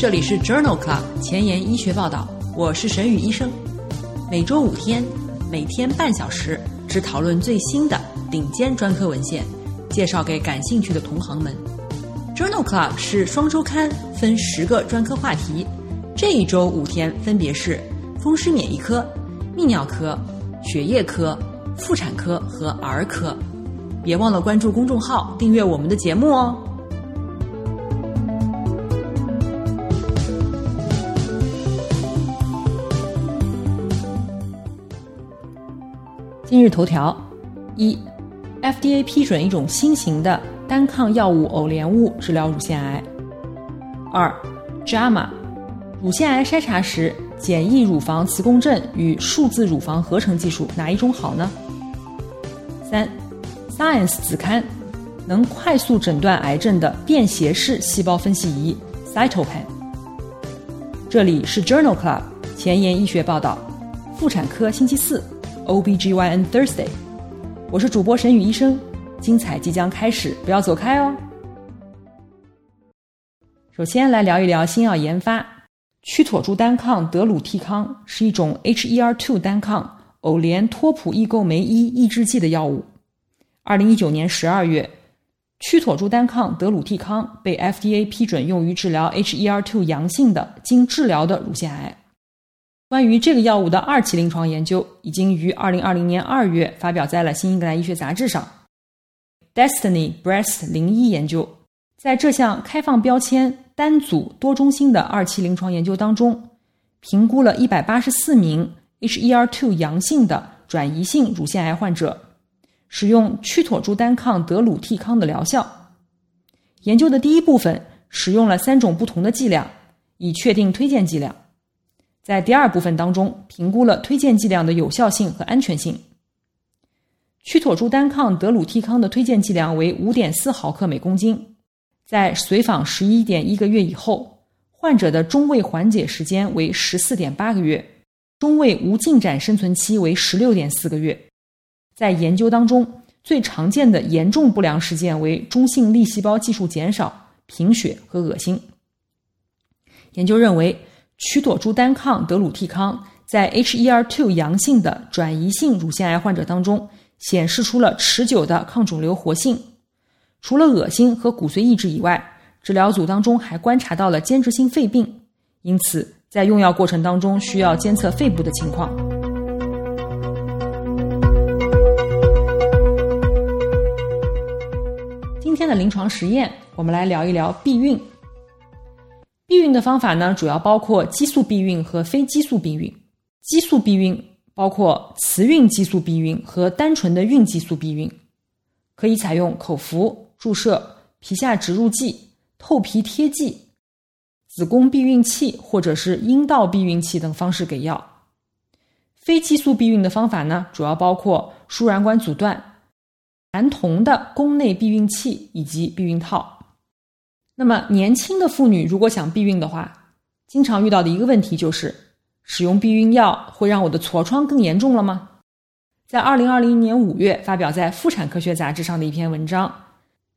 这里是 Journal Club 前沿医学报道，我是沈宇医生。每周五天，每天半小时，只讨论最新的顶尖专科文献，介绍给感兴趣的同行们。Journal Club 是双周刊，分十个专科话题。这一周五天分别是风湿免疫科、泌尿科、血液科、妇产科和儿科。别忘了关注公众号，订阅我们的节目哦。今日头条：一，FDA 批准一种新型的单抗药物偶联物治疗乳腺癌。二，JAMA，乳腺癌筛查时，简易乳房磁共振与数字乳房合成技术哪一种好呢？三，Science 子刊，能快速诊断癌症的便携式细胞分析仪 Cytopen。这里是 Journal Club 前沿医学报道，妇产科星期四。OBGYN Thursday，我是主播沈宇医生，精彩即将开始，不要走开哦。首先来聊一聊新药研发，曲妥珠单抗德鲁替康是一种 HER2 单抗偶联托普异构酶一抑制剂的药物。二零一九年十二月，曲妥珠单抗德鲁替康被 FDA 批准用于治疗 HER2 阳性的经治疗的乳腺癌。关于这个药物的二期临床研究已经于二零二零年二月发表在了《新英格兰医学杂志》上。Destiny Breast 零一研究在这项开放标签单组多中心的二期临床研究当中，评估了一百八十四名 HER2 阳性的转移性乳腺癌患者使用曲妥珠单抗德鲁替康的疗效。研究的第一部分使用了三种不同的剂量，以确定推荐剂量。在第二部分当中，评估了推荐剂量的有效性和安全性。曲妥珠单抗德鲁替康的推荐剂量为五点四毫克每公斤，在随访十一点一个月以后，患者的中位缓解时间为十四点八个月，中位无进展生存期为十六点四个月。在研究当中，最常见的严重不良事件为中性粒细胞计数减少、贫血和恶心。研究认为。曲妥珠单抗德鲁替康在 HER2 阳性的转移性乳腺癌患者当中显示出了持久的抗肿瘤活性。除了恶心和骨髓抑制以外，治疗组当中还观察到了间质性肺病，因此在用药过程当中需要监测肺部的情况。今天的临床实验，我们来聊一聊避孕。避孕的方法呢，主要包括激素避孕和非激素避孕。激素避孕包括雌孕激素避孕和单纯的孕激素避孕，可以采用口服、注射、皮下植入剂、透皮贴剂、子宫避孕器或者是阴道避孕器等方式给药。非激素避孕的方法呢，主要包括输卵管阻断、含铜的宫内避孕器以及避孕套。那么，年轻的妇女如果想避孕的话，经常遇到的一个问题就是，使用避孕药会让我的痤疮更严重了吗？在二零二零年五月发表在《妇产科学杂志》上的一篇文章，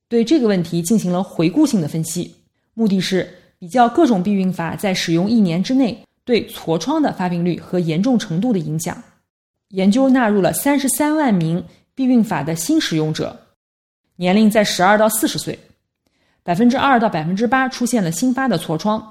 对这个问题进行了回顾性的分析，目的是比较各种避孕法在使用一年之内对痤疮的发病率和严重程度的影响。研究纳入了三十三万名避孕法的新使用者，年龄在十二到四十岁。百分之二到百分之八出现了新发的痤疮，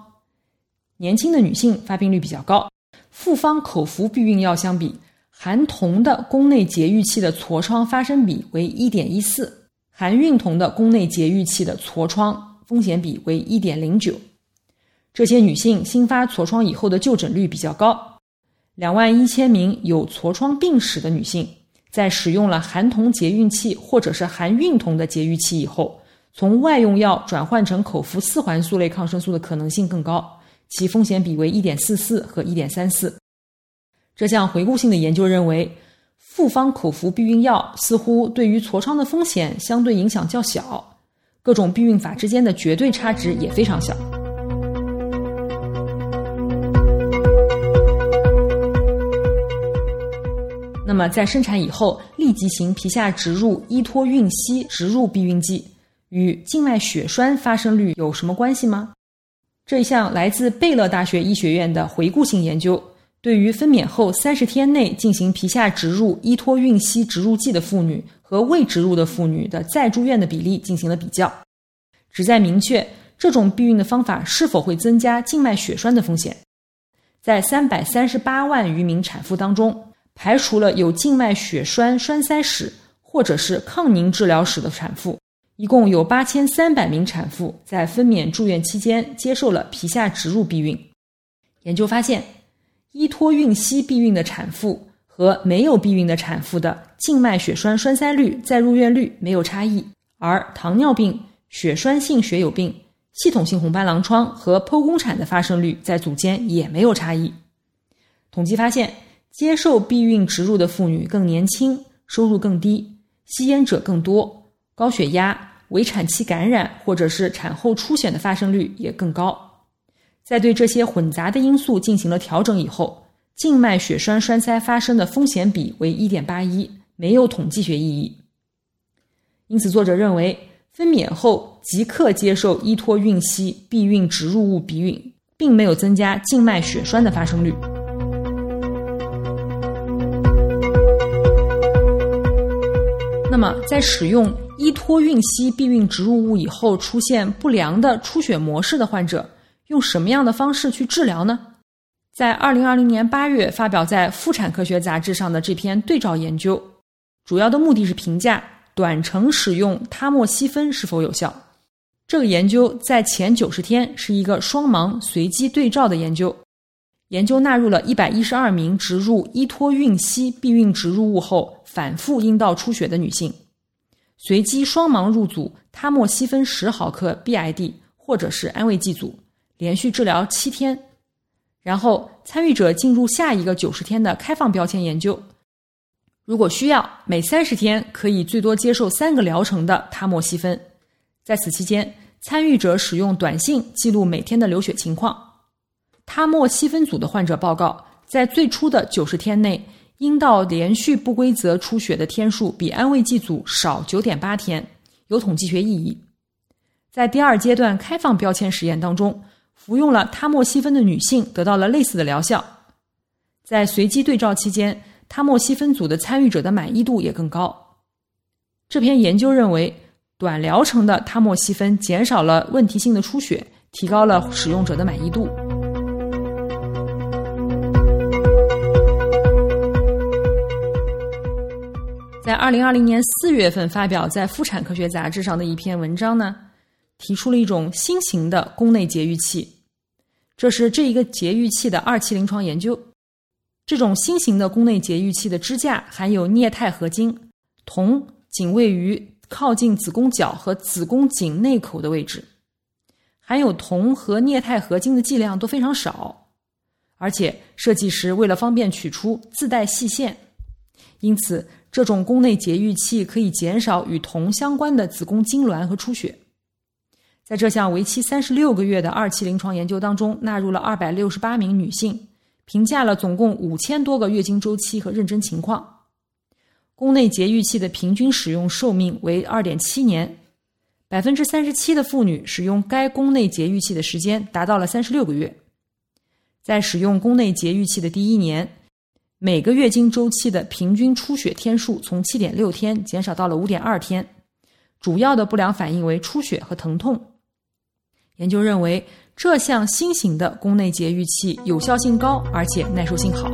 年轻的女性发病率比较高。复方口服避孕药相比，含铜的宫内节育器的痤疮发生比为一点一四，含孕酮的宫内节育器的痤疮风险比为一点零九。这些女性新发痤疮以后的就诊率比较高。两万一千名有痤疮病史的女性，在使用了含铜节育器或者是含孕酮的节育器以后。从外用药转换成口服四环素类抗生素的可能性更高，其风险比为一点四四和一点三四。这项回顾性的研究认为，复方口服避孕药似乎对于痤疮的风险相对影响较小，各种避孕法之间的绝对差值也非常小。那么，在生产以后立即行皮下植入依托孕烯植入避孕剂。与静脉血栓发生率有什么关系吗？这一项来自贝勒大学医学院的回顾性研究，对于分娩后三十天内进行皮下植入依托孕期植入剂的妇女和未植入的妇女的再住院的比例进行了比较，旨在明确这种避孕的方法是否会增加静脉血栓的风险。在三百三十八万余名产妇当中，排除了有静脉血栓栓塞史或者是抗凝治疗史的产妇。一共有八千三百名产妇在分娩住院期间接受了皮下植入避孕。研究发现，依托孕期避孕的产妇和没有避孕的产妇的静脉血栓栓塞率、再入院率没有差异，而糖尿病、血栓性血友病、系统性红斑狼疮和剖宫产的发生率在组间也没有差异。统计发现，接受避孕植入的妇女更年轻，收入更低，吸烟者更多，高血压。围产期感染或者是产后出血的发生率也更高。在对这些混杂的因素进行了调整以后，静脉血栓栓塞发生的风险比为一点八一，没有统计学意义。因此，作者认为分娩后即刻接受依托孕期避孕植入物避孕，并没有增加静脉血栓的发生率。那么，在使用。依托孕期避孕植入物以后出现不良的出血模式的患者，用什么样的方式去治疗呢？在二零二零年八月发表在《妇产科学杂志》上的这篇对照研究，主要的目的是评价短程使用他莫西芬是否有效。这个研究在前九十天是一个双盲随机对照的研究，研究纳入了一百一十二名植入依托孕期避孕植入物后反复阴道出血的女性。随机双盲入组他莫西芬十毫克 BID 或者是安慰剂组，连续治疗七天，然后参与者进入下一个九十天的开放标签研究。如果需要，每三十天可以最多接受三个疗程的他莫西芬。在此期间，参与者使用短信记录每天的流血情况。他莫西芬组的患者报告，在最初的九十天内。阴道连续不规则出血的天数比安慰剂组少九点八天，有统计学意义。在第二阶段开放标签实验当中，服用了他莫西芬的女性得到了类似的疗效。在随机对照期间，他莫西芬组的参与者的满意度也更高。这篇研究认为，短疗程的他莫西芬减少了问题性的出血，提高了使用者的满意度。在二零二零年四月份发表在《妇产科学杂志》上的一篇文章呢，提出了一种新型的宫内节育器。这是这一个节育器的二期临床研究。这种新型的宫内节育器的支架含有镍钛合金，铜仅位于靠近子宫角和子宫颈内口的位置，含有铜和镍钛合金的剂量都非常少，而且设计时为了方便取出，自带细线，因此。这种宫内节育器可以减少与铜相关的子宫痉挛和出血。在这项为期三十六个月的二期临床研究当中，纳入了二百六十八名女性，评价了总共五千多个月经周期和妊娠情况。宫内节育器的平均使用寿命为二点七年，百分之三十七的妇女使用该宫内节育器的时间达到了三十六个月。在使用宫内节育器的第一年。每个月经周期的平均出血天数从七点六天减少到了五点二天，主要的不良反应为出血和疼痛。研究认为，这项新型的宫内节育器有效性高，而且耐受性好。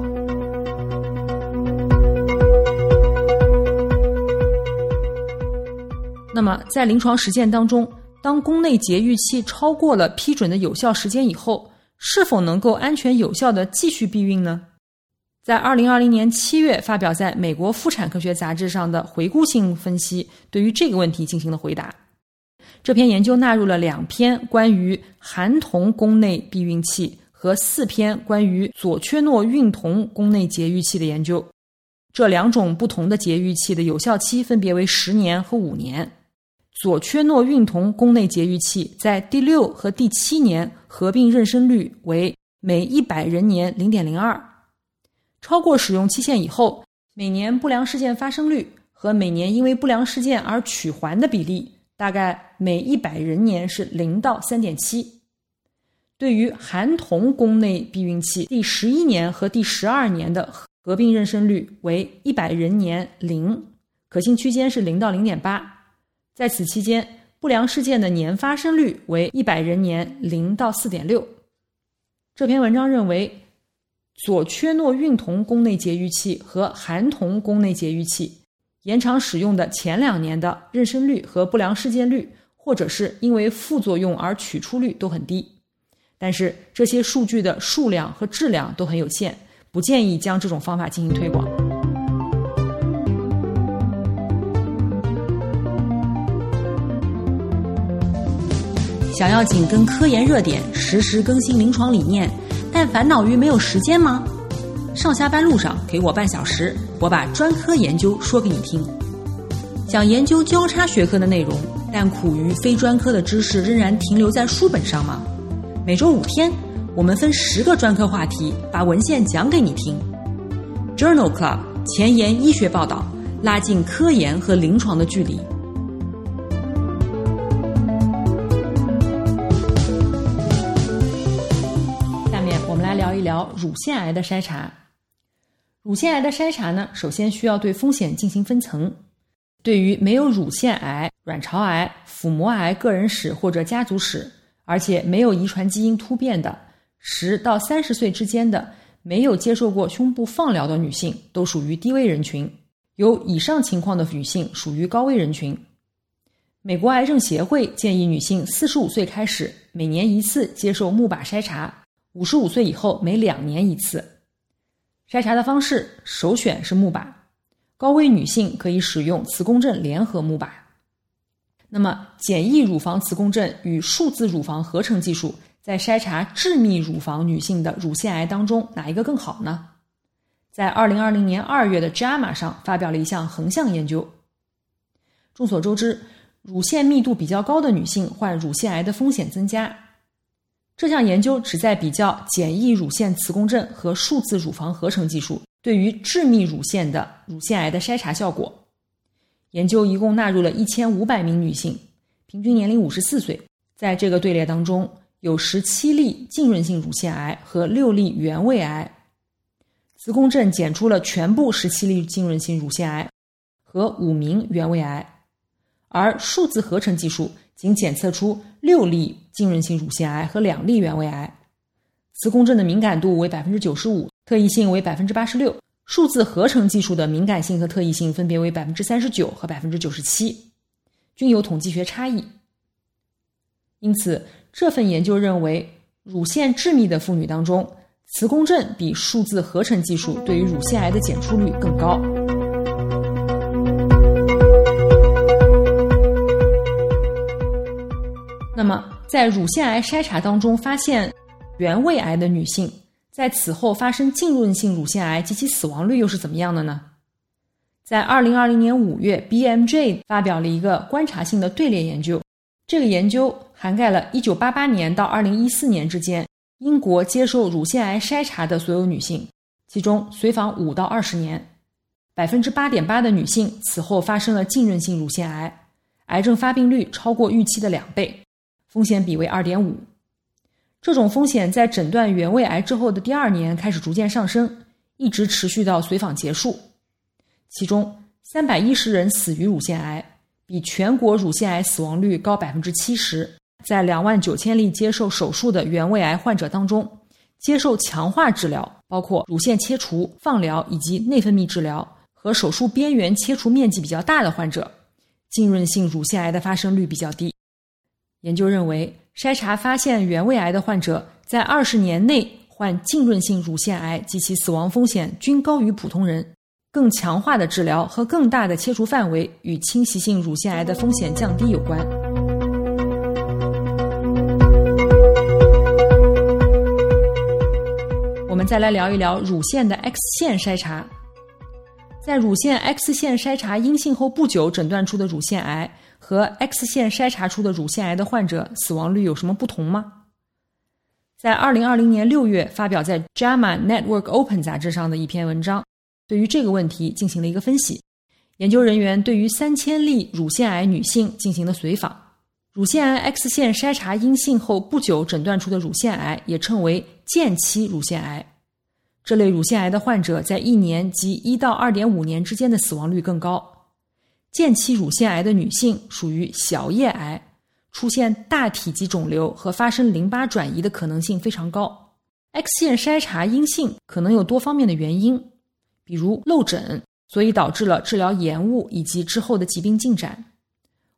那么，在临床实践当中，当宫内节育器超过了批准的有效时间以后，是否能够安全有效的继续避孕呢？在二零二零年七月发表在美国妇产科学杂志上的回顾性分析，对于这个问题进行了回答。这篇研究纳入了两篇关于含铜宫内避孕器和四篇关于左缺诺孕酮宫内节育器的研究。这两种不同的节育器的有效期分别为十年和五年。左缺诺孕酮宫内节育器在第六和第七年合并妊娠率为每一百人年零点零二。超过使用期限以后，每年不良事件发生率和每年因为不良事件而取环的比例，大概每一百人年是零到三点七。对于含铜宫内避孕器第十一年和第十二年的合并妊娠率为一百人年零，可信区间是零到零点八。在此期间，不良事件的年发生率为一百人年零到四点六。这篇文章认为，左缺诺孕酮宫内节育器和含铜宫内节育器延长使用的前两年的妊娠率和不良事件率，或者是因为副作用而取出率都很低。但是这些数据的数量和质量都很有限，不建议将这种方法进行推广。想要紧跟科研热点，实时更新临床理念，但烦恼于没有时间吗？上下班路上给我半小时，我把专科研究说给你听。想研究交叉学科的内容，但苦于非专科的知识仍然停留在书本上吗？每周五天，我们分十个专科话题，把文献讲给你听。Journal Club 前沿医学报道，拉近科研和临床的距离。乳腺癌的筛查。乳腺癌的筛查呢，首先需要对风险进行分层。对于没有乳腺癌、卵巢癌、腹膜癌个人史或者家族史。而且没有遗传基因突变的十到三十岁之间的没有接受过胸部放疗的女性都属于低危人群，有以上情况的女性属于高危人群。美国癌症协会建议女性四十五岁开始每年一次接受钼靶筛查，五十五岁以后每两年一次。筛查的方式首选是钼靶，高危女性可以使用磁共振联合钼靶。那么，简易乳房磁共振与数字乳房合成技术在筛查致密乳房女性的乳腺癌当中，哪一个更好呢？在二零二零年二月的《JAMA》上发表了一项横向研究。众所周知，乳腺密度比较高的女性患乳腺癌的风险增加。这项研究旨在比较简易乳腺磁共振和数字乳房合成技术对于致密乳腺的乳腺癌的筛查效果。研究一共纳入了一千五百名女性，平均年龄五十四岁。在这个队列当中，有十七例浸润性乳腺癌和六例原位癌。磁共振检出了全部十七例浸润性乳腺癌和五名原位癌，而数字合成技术仅检测出六例浸润性乳腺癌和两例原位癌。磁共振的敏感度为百分之九十五，特异性为百分之八十六。数字合成技术的敏感性和特异性分别为百分之三十九和百分之九十七，均有统计学差异。因此，这份研究认为，乳腺致密的妇女当中，磁共振比数字合成技术对于乳腺癌的检出率更高。那么，在乳腺癌筛查当中发现原位癌的女性。在此后发生浸润性乳腺癌及其死亡率又是怎么样的呢？在二零二零年五月，BMJ 发表了一个观察性的队列研究。这个研究涵盖了一九八八年到二零一四年之间英国接受乳腺癌筛查的所有女性，其中随访五到二十年，百分之八点八的女性此后发生了浸润性乳腺癌，癌症发病率超过预期的两倍，风险比为二点五。这种风险在诊断原位癌之后的第二年开始逐渐上升，一直持续到随访结束。其中，三百一十人死于乳腺癌，比全国乳腺癌死亡率高百分之七十。在两万九千例接受手术的原位癌患者当中，接受强化治疗，包括乳腺切除、放疗以及内分泌治疗和手术边缘切除面积比较大的患者，浸润性乳腺癌的发生率比较低。研究认为。筛查发现原位癌的患者，在二十年内患浸润性乳腺癌及其死亡风险均高于普通人。更强化的治疗和更大的切除范围与侵袭性乳腺癌的风险降低有关。我们再来聊一聊乳腺的 X 线筛查。在乳腺 X 线筛查阴性后不久诊断出的乳腺癌。和 X 线筛查出的乳腺癌的患者死亡率有什么不同吗？在二零二零年六月发表在《JAMA Network Open》杂志上的一篇文章，对于这个问题进行了一个分析。研究人员对于三千例乳腺癌女性进行了随访，乳腺癌 X 线筛查阴性后不久诊断出的乳腺癌也称为间期乳腺癌。这类乳腺癌的患者在一年及一到二点五年之间的死亡率更高。间期乳腺癌的女性属于小叶癌，出现大体积肿瘤和发生淋巴转移的可能性非常高。X 线筛查阴性可能有多方面的原因，比如漏诊，所以导致了治疗延误以及之后的疾病进展，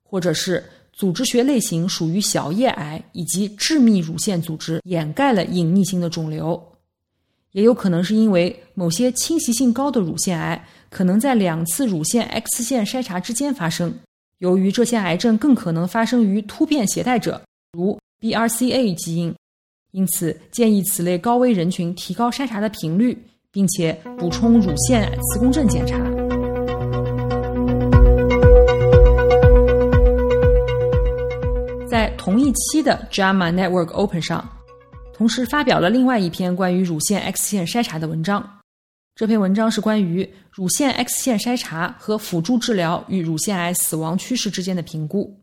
或者是组织学类型属于小叶癌以及致密乳腺组织掩盖了隐匿性的肿瘤。也有可能是因为某些侵袭性高的乳腺癌可能在两次乳腺 X 线筛查之间发生。由于这些癌症更可能发生于突变携带者，如 BRCA 基因，因此建议此类高危人群提高筛查的频率，并且补充乳腺磁共振检查。在同一期的 JAMA Network Open 上。同时发表了另外一篇关于乳腺 X 线筛查的文章。这篇文章是关于乳腺 X 线筛查和辅助治疗与乳腺癌死亡趋势之间的评估。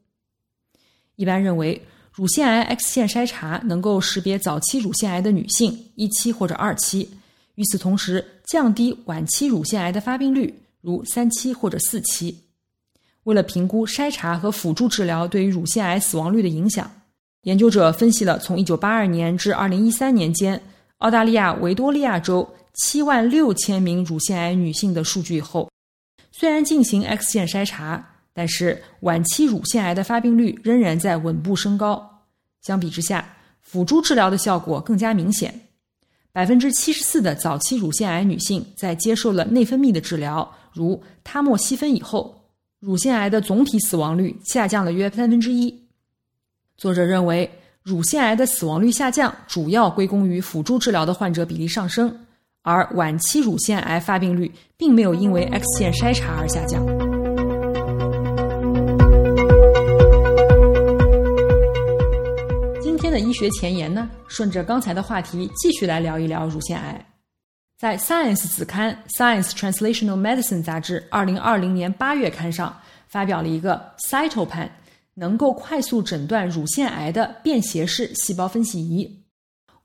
一般认为，乳腺癌 X 线筛查能够识别早期乳腺癌的女性一期或者二期，与此同时降低晚期乳腺癌的发病率，如三期或者四期。为了评估筛查和辅助治疗对于乳腺癌死亡率的影响。研究者分析了从1982年至2013年间澳大利亚维多利亚州7万六千名乳腺癌女性的数据后，虽然进行 X 线筛查，但是晚期乳腺癌的发病率仍然在稳步升高。相比之下，辅助治疗的效果更加明显。百分之七十四的早期乳腺癌女性在接受了内分泌的治疗，如他莫西芬以后，乳腺癌的总体死亡率下降了约三分之一。作者认为，乳腺癌的死亡率下降主要归功于辅助治疗的患者比例上升，而晚期乳腺癌发病率并没有因为 X 线筛查而下降。今天的医学前沿呢，顺着刚才的话题继续来聊一聊乳腺癌。在《Science》子刊《Science Translational Medicine》杂志二零二零年八月刊上发表了一个 Cytopan。能够快速诊断乳腺癌的便携式细胞分析仪。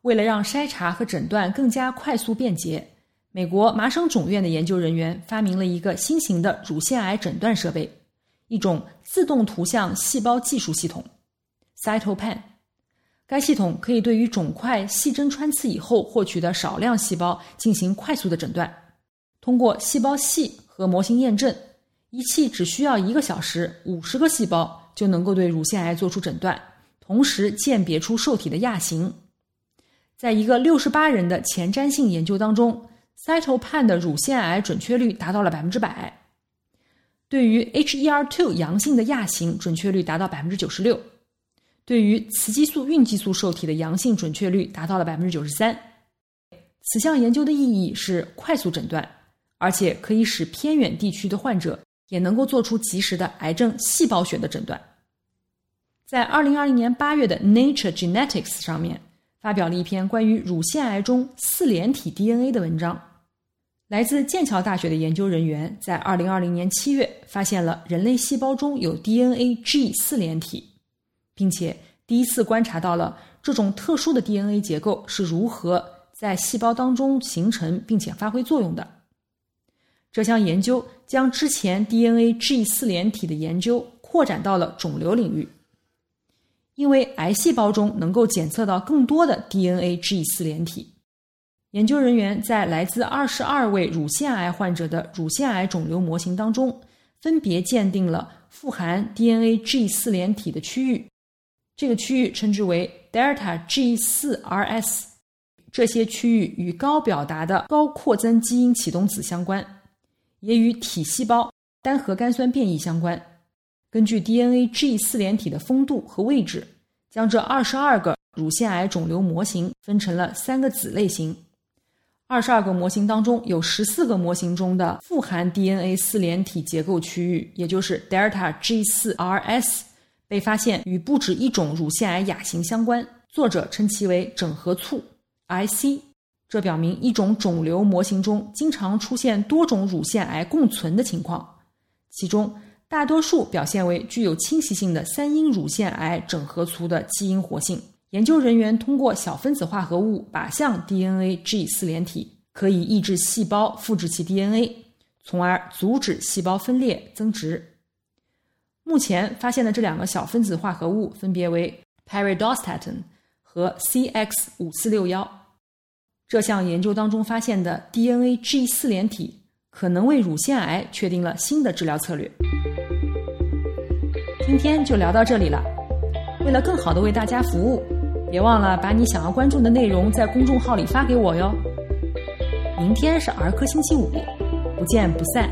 为了让筛查和诊断更加快速便捷，美国麻省总院的研究人员发明了一个新型的乳腺癌诊断设备，一种自动图像细胞技术系统 ——Cytopan。该系统可以对于肿块细针穿刺以后获取的少量细胞进行快速的诊断。通过细胞系和模型验证，仪器只需要一个小时，五十个细胞。就能够对乳腺癌做出诊断，同时鉴别出受体的亚型。在一个六十八人的前瞻性研究当中，Cytopan 的乳腺癌准确率达到了百分之百。对于 HER2 阳性的亚型，准确率达到百分之九十六；对于雌激素孕激素受体的阳性，准确率达到了百分之九十三。此项研究的意义是快速诊断，而且可以使偏远地区的患者。也能够做出及时的癌症细胞学的诊断。在二零二零年八月的《Nature Genetics》上面发表了一篇关于乳腺癌中四联体 DNA 的文章。来自剑桥大学的研究人员在二零二零年七月发现了人类细胞中有 DNA G 四联体，并且第一次观察到了这种特殊的 DNA 结构是如何在细胞当中形成并且发挥作用的。这项研究将之前 DNA G 四联体的研究扩展到了肿瘤领域，因为癌细胞中能够检测到更多的 DNA G 四联体。研究人员在来自二十二位乳腺癌患者的乳腺癌肿瘤模型当中，分别鉴定了富含 DNA G 四联体的区域，这个区域称之为 Delta G 四 RS。这些区域与高表达的高扩增基因启动子相关。也与体细胞单核苷酸变异相关。根据 DNA G 四联体的丰度和位置，将这二十二个乳腺癌肿瘤模型分成了三个子类型。二十二个模型当中，有十四个模型中的富含 DNA 四联体结构区域，也就是 Delta G 四 RS，被发现与不止一种乳腺癌亚型相关。作者称其为整合簇 IC。这表明一种肿瘤模型中经常出现多种乳腺癌共存的情况，其中大多数表现为具有侵袭性的三阴乳腺癌整合簇的基因活性。研究人员通过小分子化合物靶向 DNA G 四连体，可以抑制细胞复制其 DNA，从而阻止细胞分裂增殖。目前发现的这两个小分子化合物分别为 Pyridoxatin 和 CX 五四六幺。这项研究当中发现的 DNA G 四连体可能为乳腺癌确定了新的治疗策略。今天就聊到这里了。为了更好的为大家服务。别忘了把你想要关注的内容在公众号里发给我哟。明天是儿科星期五，不见不散。